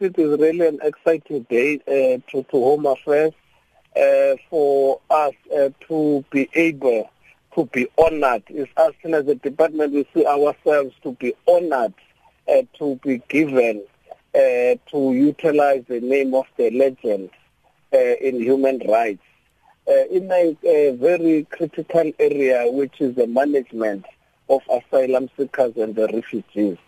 It is really an exciting day uh, to, to Home Affairs uh, for us uh, to be able to be honored. It's us as a department, we see ourselves to be honored uh, to be given uh, to utilize the name of the legend uh, in human rights in a, a very critical area, which is the management of asylum seekers and the refugees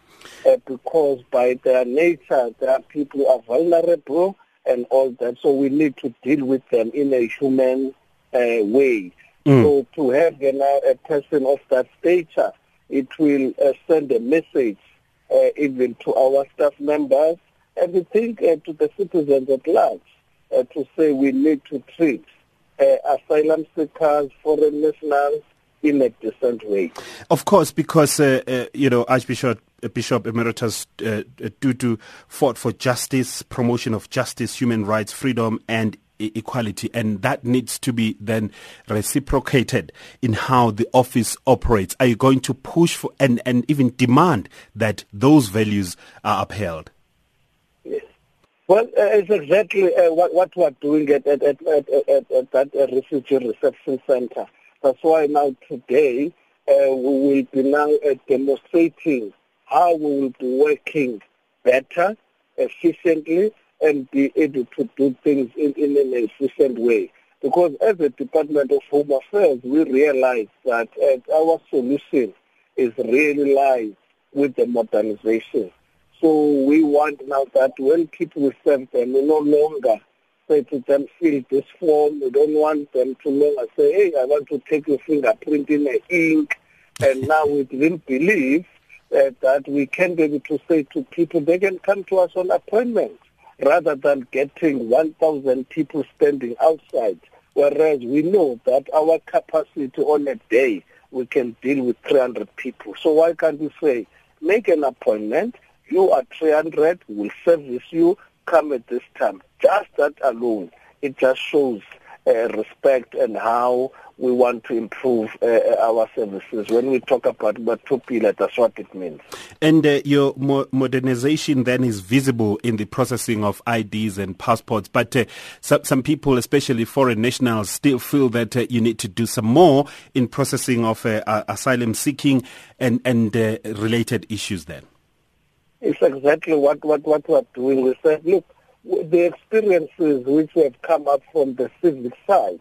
uh, because by their nature, there are people who are vulnerable and all that. So we need to deal with them in a human uh, way. Mm. So to have you know, a person of that stature, it will uh, send a message uh, even to our staff members and we think uh, to the citizens at large uh, to say we need to treat asylum seekers, foreign nationals, in a decent way. Of course, because uh, uh, you know Archbishop uh, Bishop Emeritus uh, uh, Tutu fought for justice, promotion of justice, human rights, freedom, and equality, and that needs to be then reciprocated in how the office operates. Are you going to push for and, and even demand that those values are upheld? Yes. Well, uh, it's exactly uh, what, what we're doing at, at, at, at, at that uh, refugee reception center. That's why now today uh, we will be now uh, demonstrating how we will be working better, efficiently, and be able to do things in, in an efficient way. Because as a Department of Home Affairs, we realize that uh, our solution is really lies with the modernization. So we want now that when people serve them, no longer say to them, fill this form. We don't want them to know. I say, hey, I want to take your fingerprint in the ink. And now we didn't believe uh, that we can be able to say to people, they can come to us on appointment rather than getting 1,000 people standing outside. Whereas we know that our capacity on a day, we can deal with 300 people. So why can't we say, make an appointment, you are 300, we'll service you, come at this time. Just that alone, it just shows uh, respect and how we want to improve uh, uh our services. When we talk about Batho Pele, that's what it means. And uh, your mo- modernization then is visible in the processing of IDs and passports. But uh, some, some, people, especially foreign nationals, still feel that uh, you need to do some more in processing of uh, asylum seeking and, and related issues then. It's exactly what, what, what we're doing. We said, look, the experiences which have come up from the civic side,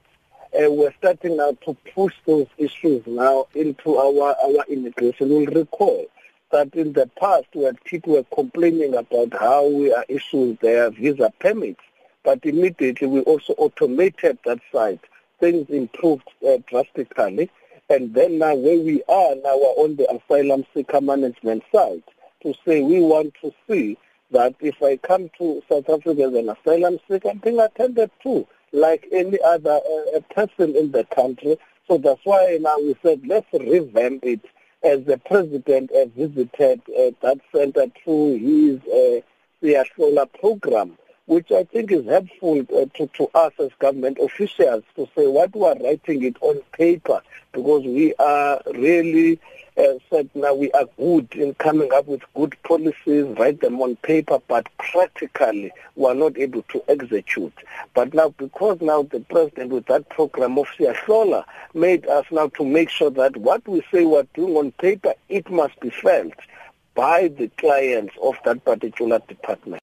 uh, we're starting now to push those issues now into our, our immigration. We'll recall that in the past when people were complaining about how we are issuing their visa permits, but immediately we also automated that side. Things improved uh, drastically. And then now where we are now we're on the asylum seeker management side, to say we want to see that if I come to South Africa as an asylum seeker, I'm being attended to like any other uh, person in the country. So that's why now we said let's revamp it as the president uh, visited uh, that center through his uh, Siyahlola program, which I think is helpful uh, to, to us as government officials to say what we are writing it on paper because we are really uh, said now we are good in coming up with good policies, write them on paper, but practically we are not able to execute. But now because now the president with that program of Siyahlola made us now to make sure that what we say we're doing on paper, it must be felt by the clients of that particular department.